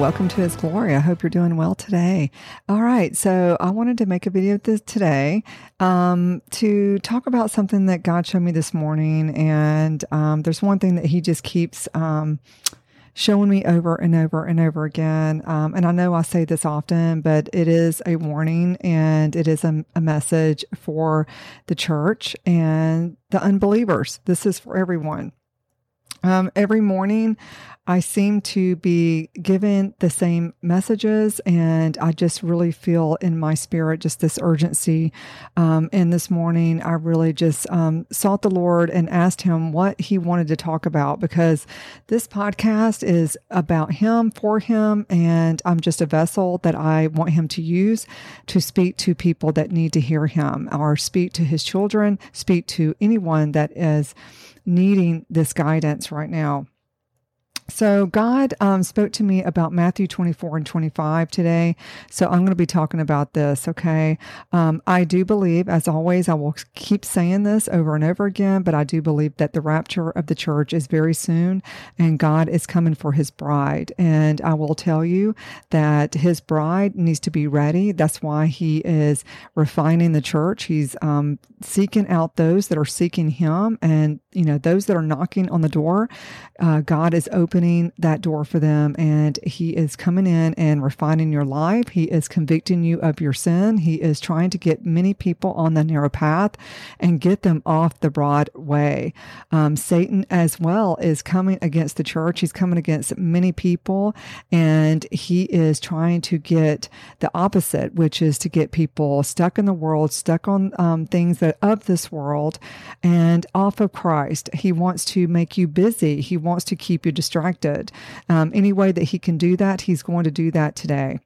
welcome to His Glory. I hope you're doing well today. All right, so I wanted to make a video this today um, to talk about something that God showed me this morning, and um, there's one thing that He just keeps um, showing me over and over and over again. Um, and I know I say this often, but it is a warning and it is a, a message for the church and the unbelievers. This is for everyone. Um, every morning, I seem to be given the same messages, and I just really feel in my spirit just this urgency. Um, and this morning, I really just um, sought the Lord and asked Him what He wanted to talk about because this podcast is about Him, for Him, and I'm just a vessel that I want Him to use to speak to people that need to hear Him or speak to His children, speak to anyone that is needing this guidance right now. So, God um, spoke to me about Matthew 24 and 25 today. So, I'm going to be talking about this. Okay. Um, I do believe, as always, I will keep saying this over and over again, but I do believe that the rapture of the church is very soon and God is coming for his bride. And I will tell you that his bride needs to be ready. That's why he is refining the church. He's um, seeking out those that are seeking him and, you know, those that are knocking on the door. Uh, God is opening that door for them and he is coming in and refining your life. He is convicting you of your sin. He is trying to get many people on the narrow path and get them off the broad way. Um, Satan as well is coming against the church. He's coming against many people and he is trying to get the opposite, which is to get people stuck in the world, stuck on um, things that of this world and off of Christ. He wants to make you busy. He wants to keep you distracted distracted. Um, any way that he can do that, he's going to do that today.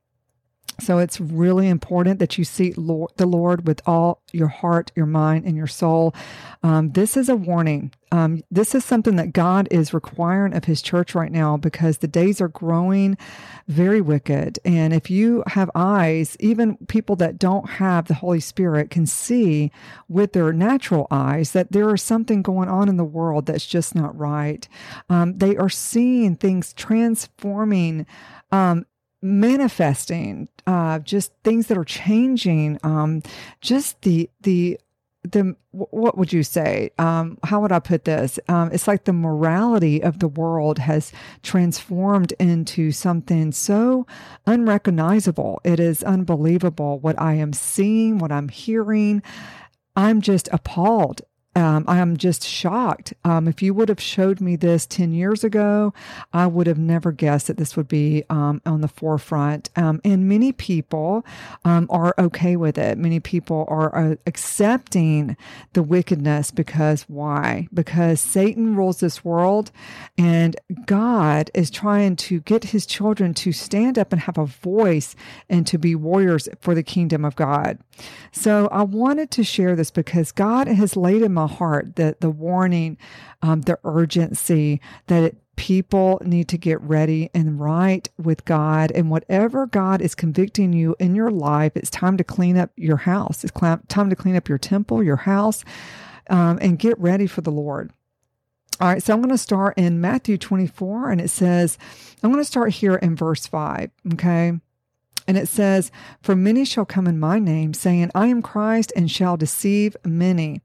So it's really important that you seek Lord, the Lord with all your heart, your mind, and your soul. Um, this is a warning. Um, this is something that God is requiring of His church right now because the days are growing very wicked. And if you have eyes, even people that don't have the Holy Spirit can see with their natural eyes that there is something going on in the world that's just not right. Um, they are seeing things transforming um, manifesting uh, just things that are changing um, just the the the what would you say? Um, how would i put this? Um, it's like the morality of the world has transformed into something so unrecognizable. It is unbelievable what i am seeing what i'm hearing. I'm just appalled um, I am just shocked. Um, if you would have showed me this 10 years ago, I would have never guessed that this would be um, on the forefront. Um, and many people um, are okay with it. Many people are uh, accepting the wickedness because why? Because Satan rules this world and God is trying to get his children to stand up and have a voice and to be warriors for the kingdom of God. So I wanted to share this because God has laid in my heart the the warning, um, the urgency that it, people need to get ready and right with God. And whatever God is convicting you in your life, it's time to clean up your house. It's time to clean up your temple, your house, um, and get ready for the Lord. All right, so I'm going to start in Matthew 24, and it says, I'm going to start here in verse 5. Okay. And it says, For many shall come in my name, saying, I am Christ, and shall deceive many.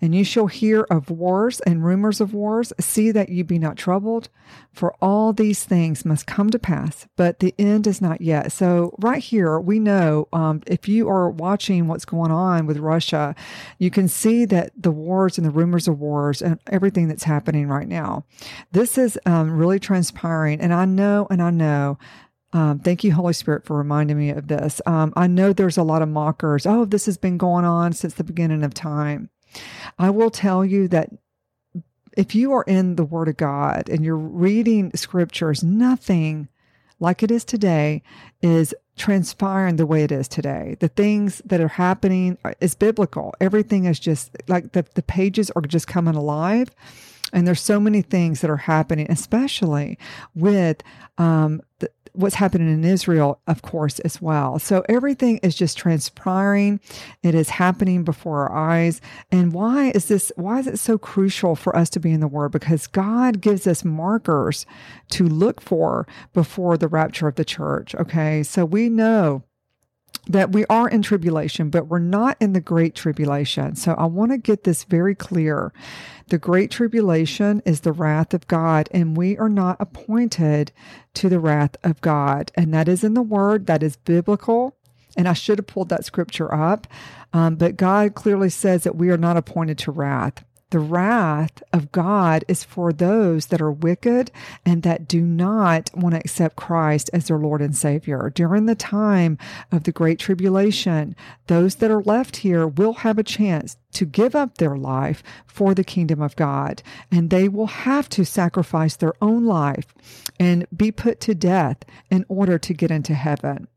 And you shall hear of wars and rumors of wars. See that you be not troubled, for all these things must come to pass, but the end is not yet. So, right here, we know um, if you are watching what's going on with Russia, you can see that the wars and the rumors of wars and everything that's happening right now. This is um, really transpiring. And I know, and I know um, thank you, Holy Spirit, for reminding me of this. Um, I know there's a lot of mockers. Oh, this has been going on since the beginning of time. I will tell you that if you are in the Word of God and you're reading scriptures, nothing like it is today is transpiring the way it is today. The things that are happening is biblical. Everything is just like the, the pages are just coming alive. And there's so many things that are happening, especially with um, the, what's happening in Israel, of course, as well. So everything is just transpiring. It is happening before our eyes. And why is this? Why is it so crucial for us to be in the Word? Because God gives us markers to look for before the rapture of the church. Okay. So we know that we are in tribulation, but we're not in the great tribulation. So I want to get this very clear. The great tribulation is the wrath of God, and we are not appointed to the wrath of God. And that is in the word, that is biblical. And I should have pulled that scripture up. Um, but God clearly says that we are not appointed to wrath. The wrath of God is for those that are wicked and that do not want to accept Christ as their Lord and Savior. During the time of the Great Tribulation, those that are left here will have a chance to give up their life for the kingdom of God. And they will have to sacrifice their own life and be put to death in order to get into heaven.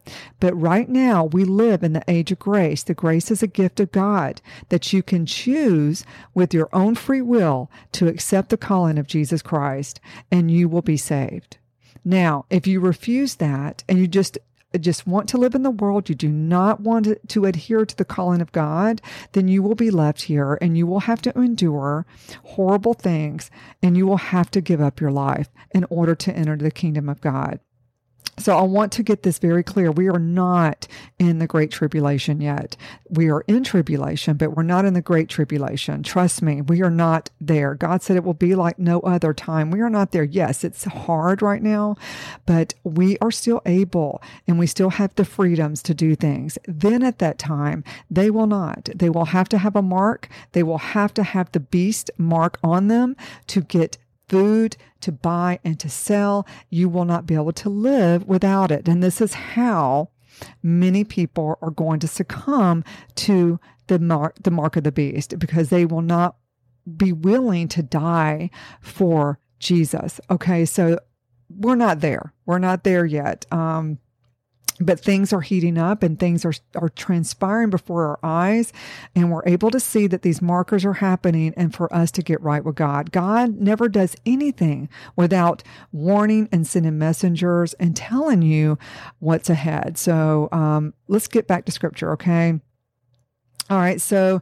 But right now, we live in the age of grace. The grace is a gift of God that you can choose with your own free will to accept the calling of Jesus Christ, and you will be saved. Now, if you refuse that and you just just want to live in the world, you do not want to, adhere to the calling of God, then you will be left here and you will have to endure horrible things and you will have to give up your life in order to enter the kingdom of God. So I want to get this very clear. We are not in the great tribulation yet. We are in tribulation, but we're not in the great tribulation. Trust me, we are not there. God said it will be like no other time. We are not there. Yes, it's hard right now, but we are still able and we still have the freedoms to do things. Then at that time, they will not. They will have to have a mark. They will have to have the beast mark on them to get food to buy and to sell. You will not be able to live without it. And this is how many people are going to succumb to the mark, the mark of the beast because they will not be willing to die for Jesus. Okay. So we're not there. We're not there yet. Um, but things are heating up and things are, are transpiring before our eyes and we're able to see that these markers are happening and for us to get right with god. God never does anything without warning and sending messengers and telling you what's ahead. So um, let's get back to scripture okay? All right so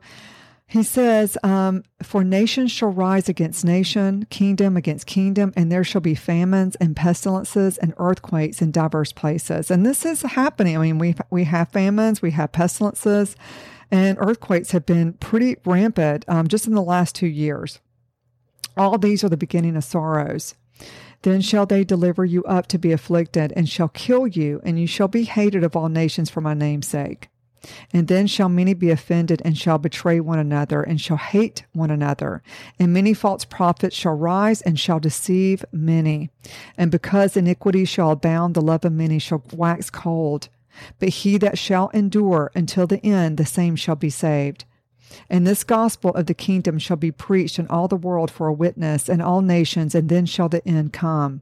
he says, um, For nation shall rise against nation, kingdom against kingdom, and there shall be famines and pestilences and earthquakes in diverse places. And this is happening. I mean, we, we have famines, we have pestilences, and earthquakes have been pretty rampant um, just in the last two years. All these are the beginning of sorrows. Then shall they deliver you up to be afflicted, and shall kill you, and you shall be hated of all nations for my name's sake. And then shall many be offended and shall betray one another and shall hate one another. And many false prophets shall rise and shall deceive many. And because iniquity shall abound, the love of many shall wax cold. But he that shall endure until the end, the same shall be saved. And this gospel of the kingdom shall be preached in all the world for a witness in all nations, and then shall the end come.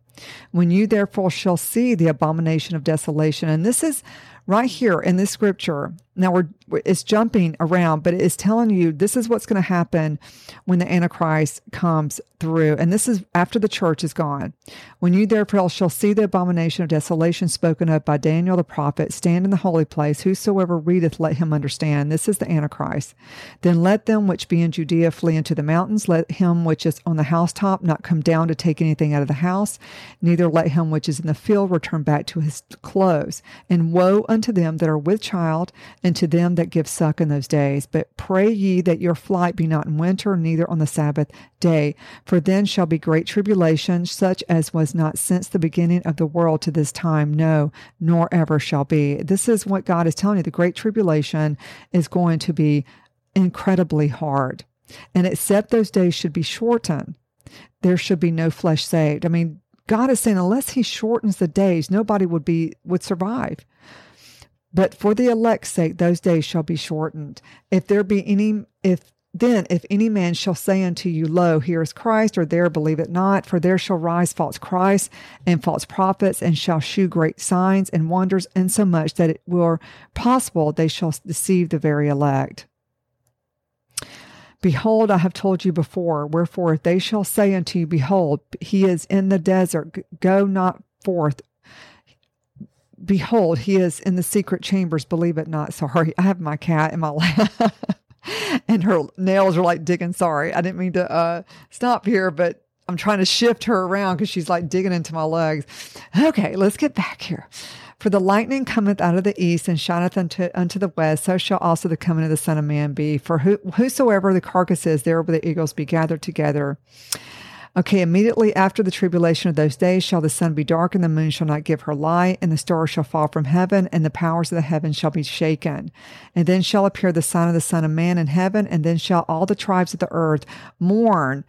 When you therefore shall see the abomination of desolation, and this is right here in this scripture. Now we're it's jumping around, but it is telling you this is what's going to happen when the Antichrist comes through. And this is after the church is gone. When you therefore shall see the abomination of desolation spoken of by Daniel the prophet stand in the holy place, whosoever readeth, let him understand. This is the Antichrist. Then let them which be in Judea flee into the mountains. Let him which is on the housetop not come down to take anything out of the house. Neither let him which is in the field return back to his clothes. And woe unto them that are with child, and to them that give suck in those days. But pray ye that your flight be not in winter, neither on the Sabbath day. For then shall be great tribulation, such as was not since the beginning of the world to this time, no, nor ever shall be. This is what God is telling you. The great tribulation is going to be incredibly hard. And except those days should be shortened, there should be no flesh saved. I mean, God is saying unless he shortens the days, nobody would be would survive. But for the elect's sake, those days shall be shortened. If there be any, if then if any man shall say unto you, Lo, here is Christ, or there believe it not, for there shall rise false Christs and false prophets, and shall shew great signs and wonders, insomuch that it were possible they shall deceive the very elect. Behold, I have told you before. Wherefore, they shall say unto you, Behold, he is in the desert, go not forth behold, he is in the secret chambers. Believe it not. Sorry, I have my cat in my lap. and her nails are like digging. Sorry, I didn't mean to uh, stop here, but I'm trying to shift her around because she's like digging into my legs. Okay, let's get back here. For the lightning cometh out of the east and shineth unto, unto the west, so shall also the coming of the Son of Man be. For who, whosoever the carcass is, there will the eagles be gathered together. Okay, immediately after the tribulation of those days shall the sun be dark, and the moon shall not give her light, and the stars shall fall from heaven, and the powers of the heavens shall be shaken. And then shall appear the sign of the Son of Man in heaven, and then shall all the tribes of the earth mourn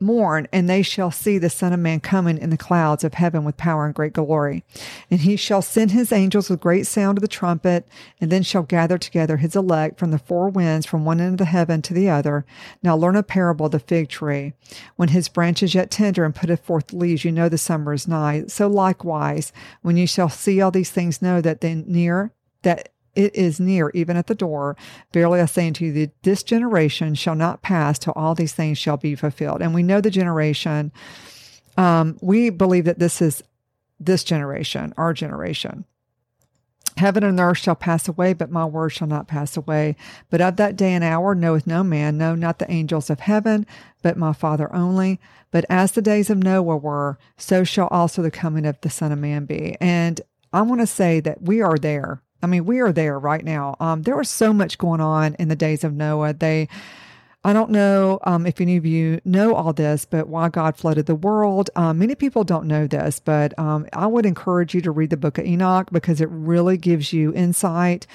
mourn, and they shall see the Son of Man coming in the clouds of heaven with power and great glory. And he shall send his angels with great sound of the trumpet, and then shall gather together his elect from the four winds, from one end of the heaven to the other. Now learn a parable of the fig tree. When his branch is yet tender and putteth forth leaves, you know the summer is nigh. So likewise, when you shall see all these things, know that then near that it is near, even at the door. Verily I say unto you, that this generation shall not pass till all these things shall be fulfilled. And we know the generation. Um, we believe that this is this generation, our generation. Heaven and earth shall pass away, but my word shall not pass away. But of that day and hour knoweth no man, no, not the angels of heaven, but my Father only. But as the days of Noah were, so shall also the coming of the Son of Man be. And I want to say that we are there. I mean, we are there right now. Um, there was so much going on in the days of Noah. They, I don't know um, if any of you know all this, but why God flooded the world. Um, many people don't know this, but um, I would encourage you to read the book of Enoch because it really gives you insight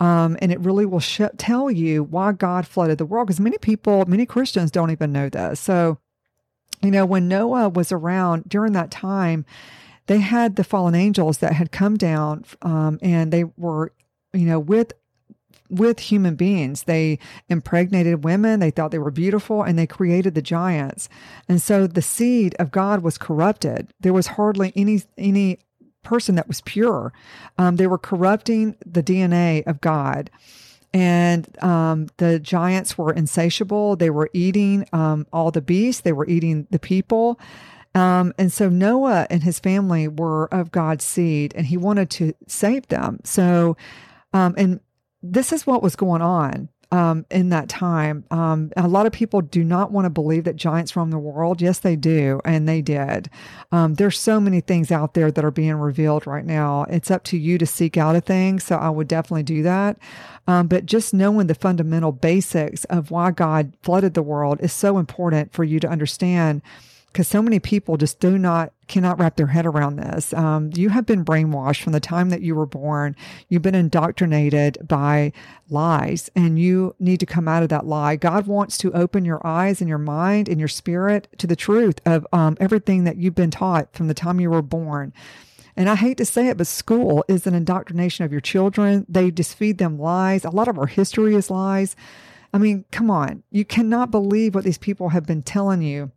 um, and it really will sh- tell you why God flooded the world. Because many people, many Christians don't even know this. So, you know, when Noah was around during that time, they had the fallen angels that had come down um, and they were, you know, with with human beings. They impregnated women. They thought they were beautiful and they created the giants. And so the seed of God was corrupted. There was hardly any, any person that was pure. Um, they were corrupting the DNA of God. And um, the giants were insatiable. They were eating um, all the beasts. They were eating the people. Um, and so Noah and his family were of God's seed, and he wanted to save them. So, um, and this is what was going on um, in that time. Um, a lot of people do not want to believe that giants roam the world. Yes, they do, and they did. Um, there's so many things out there that are being revealed right now. It's up to you to seek out a thing. So I would definitely do that. Um, but just knowing the fundamental basics of why God flooded the world is so important for you to understand because so many people just do not cannot wrap their head around this. Um, you have been brainwashed from the time that you were born. You've been indoctrinated by lies, and you need to come out of that lie. God wants to open your eyes and your mind and your spirit to the truth of um, everything that you've been taught from the time you were born. And I hate to say it, but school is an indoctrination of your children. They just feed them lies. A lot of our history is lies. I mean, come on. You cannot believe what these people have been telling you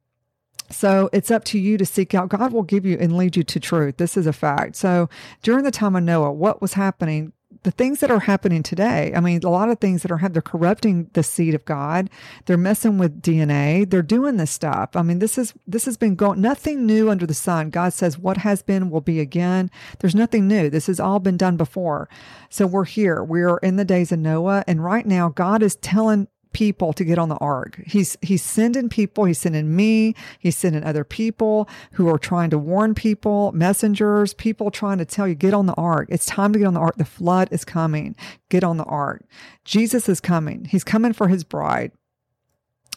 so it's up to you to seek out. God will give you and lead you to truth. This is a fact. So during the time of Noah, what was happening? The things that are happening today, I mean, a lot of things that are happening, they're corrupting the seed of God. They're messing with DNA. They're doing this stuff. I mean, this is this has been going nothing new under the sun. God says what has been will be again. There's nothing new. This has all been done before. So we're here. We're in the days of Noah, and right now God is telling people to get on the ark. He's he's sending people, he's sending me, he's sending other people who are trying to warn people, messengers, people trying to tell you get on the ark. It's time to get on the ark. The flood is coming. Get on the ark. Jesus is coming. He's coming for his bride.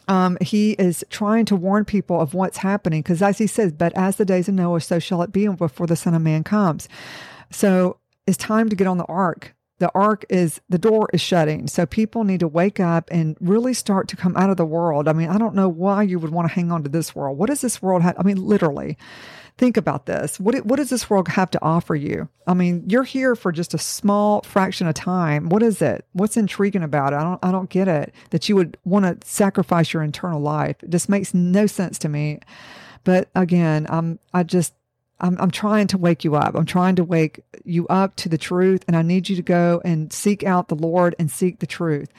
Um, he is trying to warn people of what's happening because as he says, but as the days of Noah, so shall it be before the Son of Man comes. So it's time to get on the ark the ark is the door is shutting. So people need to wake up and really start to come out of the world. I mean i don't know why you would want to hang on to this world. What does this world have i mean literally think about this. What, what does this world have to offer you? I mean you're here for just a small fraction of time. What is it? What's intriguing about it? I don't i don't get it that you would want to sacrifice your internal life. It just makes no sense to me. But again i'm i just I'm, I'm trying to wake you up. I'm trying to wake you up to the truth, and I need you to go and seek out the Lord and seek the truth.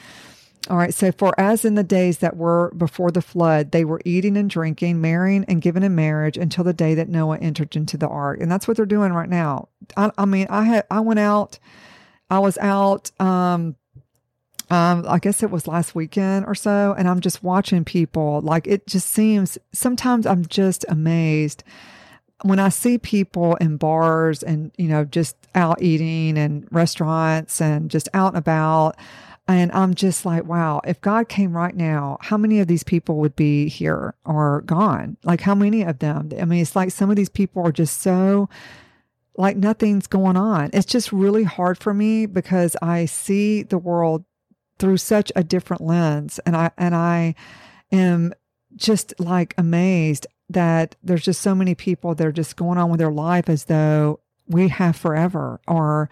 All right. So, for as in the days that were before the flood, they were eating and drinking, marrying and giving in marriage until the day that Noah entered into the ark. And that's what they're doing right now. I, I mean, I had, I went out, I was out, um, um, I guess it was last weekend or so, and I'm just watching people. Like it just seems sometimes I'm just amazed when I see people in bars and you know just out eating and restaurants and just out and about. And I'm just like, wow, if God came right now, how many of these people would be here or gone? Like, how many of them? I mean, it's like some of these people are just so like nothing's going on. It's just really hard for me because I see the world through such a different lens and I and I am just like amazed that there's just so many people that are just going on with their life as though we have forever or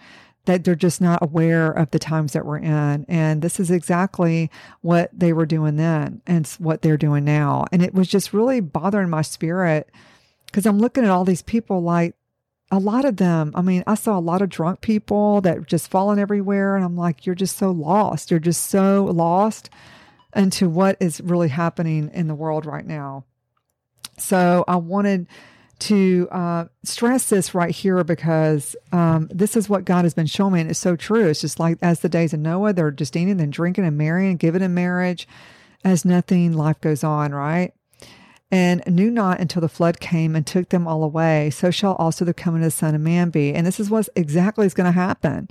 that they're just not aware of the times that we're in. And this is exactly what they were doing then and what they're doing now. And it was just really bothering my spirit because I'm looking at all these people like a lot of them, I mean, I saw a lot of drunk people that just falling everywhere. And I'm like, you're just so lost. You're just so lost into what is really happening in the world right now. So I wanted to uh, stress this right here because um, this is what God has been showing me, and it's so true. It's just like as the days of Noah, they're just eating and drinking and marrying giving in marriage as nothing. Life goes on, right? And knew not until the flood came and took them all away. So shall also the coming of the Son of Man be. And this is what exactly is going to happen.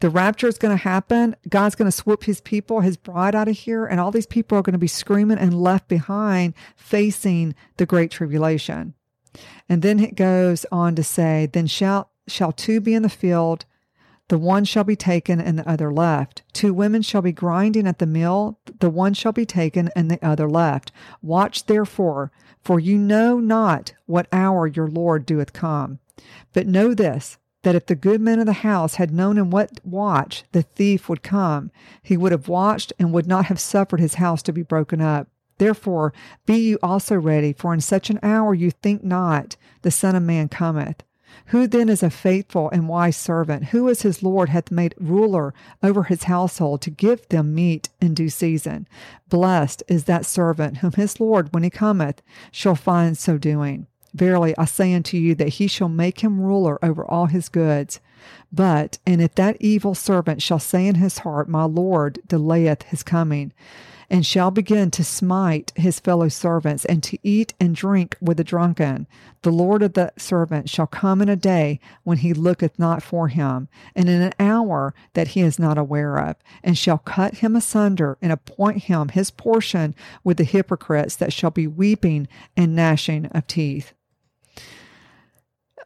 The rapture is going to happen. God's going to swoop his people, his bride out of here, and all these people are going to be screaming and left behind facing the great tribulation. And then it goes on to say, Then shall shall two be in the field, the one shall be taken and the other left. Two women shall be grinding at the mill, the one shall be taken and the other left. Watch therefore, for you know not what hour your Lord doeth come. But know this, that if the good men of the house had known in what watch the thief would come, he would have watched and would not have suffered his house to be broken up. Therefore, be you also ready, for in such an hour you think not the Son of Man cometh. Who then is a faithful and wise servant, who as his Lord hath made ruler over his household to give them meat in due season? Blessed is that servant whom his Lord, when he cometh, shall find so doing. Verily I say unto you that he shall make him ruler over all his goods. But, and if that evil servant shall say in his heart, My Lord delayeth his coming, and shall begin to smite his fellow servants and to eat and drink with the drunken. The Lord of the servant shall come in a day when he looketh not for him, and in an hour that he is not aware of, and shall cut him asunder and appoint him his portion with the hypocrites that shall be weeping and gnashing of teeth.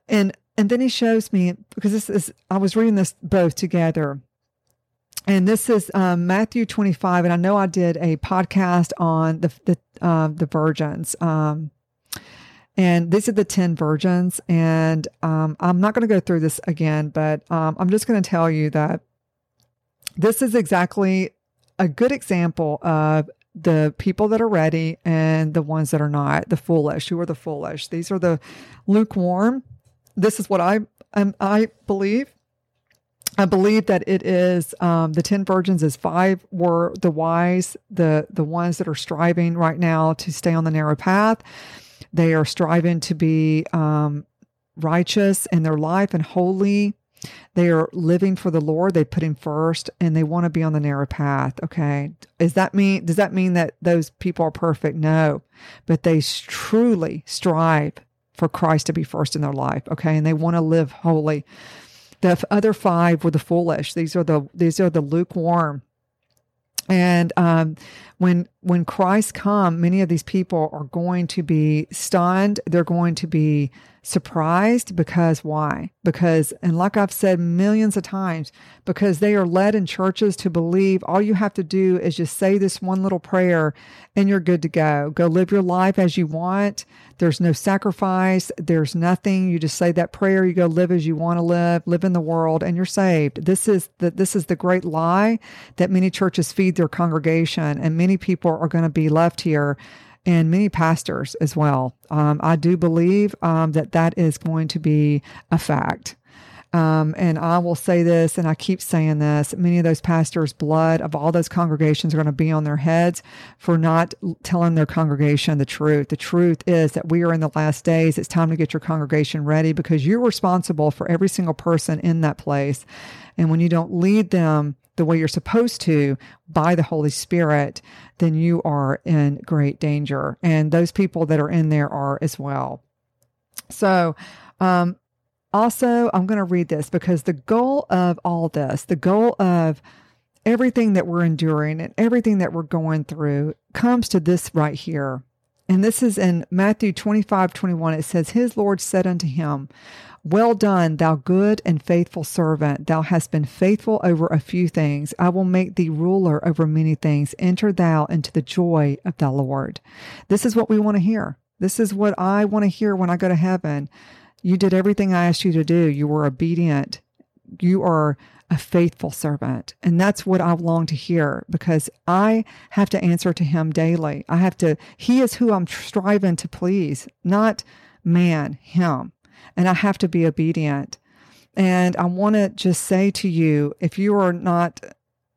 And and then he shows me because this is I was reading this both together and this is um, Matthew 25. And I know I did a podcast on the the, uh, the virgins. Um, and these are the 10 virgins. And um, I'm not going to go through this again, but um, I'm just going to tell you that this is exactly a good example of the people that are ready and the ones that are not, the foolish. Who are the foolish? These are the lukewarm. This is what I um, I believe I believe that it is um, the ten virgins is five were the wise, the the ones that are striving right now to stay on the narrow path. They are striving to be um, righteous in their life and holy. They are living for the Lord. They put Him first, and they want to be on the narrow path. Okay, does that mean does that mean that those people are perfect? No, but they truly strive for Christ to be first in their life. Okay, and they want to live holy. The other five were the foolish. These are the these are the lukewarm. And um, when when Christ come, many of these people are going to be stunned. They're going to be surprised because why? Because, and like I've said millions of times, because they are led in churches to believe all you have to do is just say this one little prayer and you're good to go. Go live your life as you want. There's no sacrifice. There's nothing. You just say that prayer. You go live as you want to live, live in the world, and you're saved. This is the, this is the great lie that many churches feed their congregation, and many people are going to be left here and many pastors as well. Um, I do believe um, that that is going to be a fact. Um, and I will say this, and I keep saying this many of those pastors' blood of all those congregations are going to be on their heads for not telling their congregation the truth. The truth is that we are in the last days. It's time to get your congregation ready because you're responsible for every single person in that place. And when you don't lead them the way you're supposed to by the Holy Spirit, then you are in great danger. And those people that are in there are as well. So, um, also, I'm going to read this because the goal of all this, the goal of everything that we're enduring and everything that we're going through comes to this right here. And this is in Matthew 25, 21. It says, His Lord said unto him, Well done, thou good and faithful servant. Thou hast been faithful over a few things. I will make thee ruler over many things. Enter thou into the joy of thy Lord. This is what we want to hear. This is what I want to hear when I go to heaven. You did everything I asked you to do. You were obedient. You are a faithful servant. And that's what I long to hear because I have to answer to him daily. I have to, he is who I'm striving to please, not man, him. And I have to be obedient. And I want to just say to you if you are not,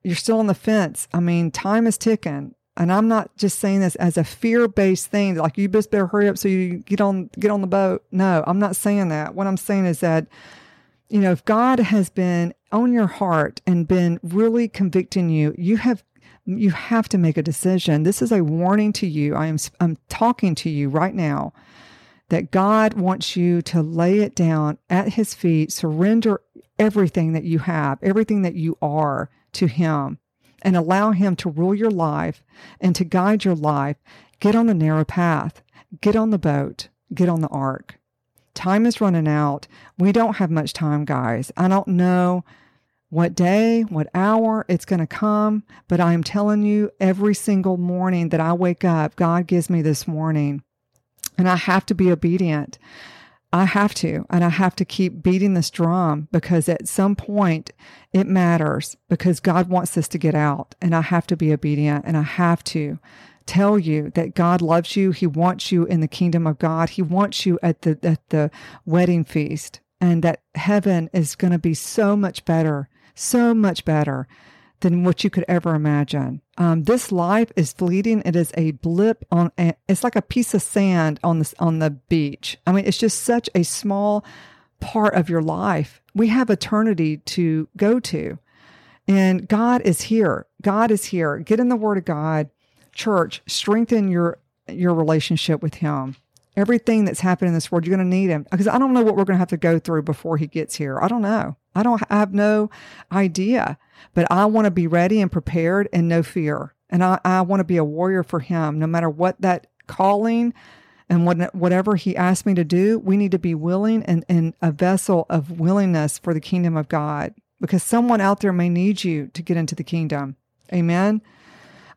you're still on the fence, I mean, time is ticking and I'm not just saying this as a fear-based thing, like you just better hurry up so you get on get on the boat. No, I'm not saying that. What I'm saying is that, you know, if God has been on your heart and been really convicting you, you have you have to make a decision. This is a warning to you. I am I'm talking to you right now that God wants you to lay it down at his feet, surrender everything that you have, everything that you are to him and allow Him to rule your life and to guide your life, get on the narrow path, get on the boat, get on the ark. Time is running out. We don't have much time, guys. I don't know what day, what hour it's going to come, but I am telling you every single morning that I wake up, God gives me this morning, and I have to be obedient. I have to, and I have to keep beating this drum because at some point it matters because God wants us to get out, and I have to be obedient and I have to tell you that God loves you. He wants you in the kingdom of God. He wants you at the at the wedding feast, and that heaven is going to be so much better, so much better than what you could ever imagine. Um, this life is fleeting. It is a blip on. A, it's like a piece of sand on the on the beach. I mean, it's just such a small part of your life. We have eternity to go to, and God is here. God is here. Get in the Word of God, church. Strengthen your your relationship with Him. Everything that's happening in this world, you're going to need Him because I don't know what we're going to have to go through before He gets here. I don't know. I don't I have no idea, but I want to be ready and prepared and no fear. And I, I want to be a warrior for him, no matter what that calling and what, whatever he asked me to do, we need to be willing and, and a vessel of willingness for the kingdom of God because someone out there may need you to get into the kingdom. Amen.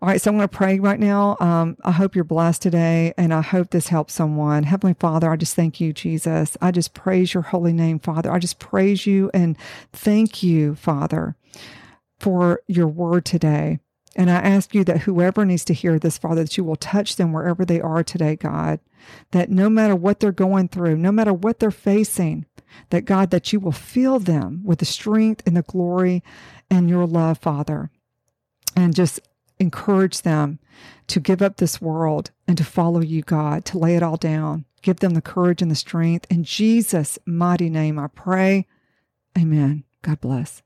All right, so I'm going to pray right now. Um, I hope you're blessed today, and I hope this helps someone. Heavenly Father, I just thank you, Jesus. I just praise your holy name, Father. I just praise you and thank you, Father, for your word today. And I ask you that whoever needs to hear this, Father, that you will touch them wherever they are today, God. That no matter what they're going through, no matter what they're facing, that God, that you will fill them with the strength and the glory and your love, Father. And just encourage them to give up this world and to follow you, God, to lay it all down. Give them the courage and the strength. In Jesus' mighty name, I pray. Amen. God bless.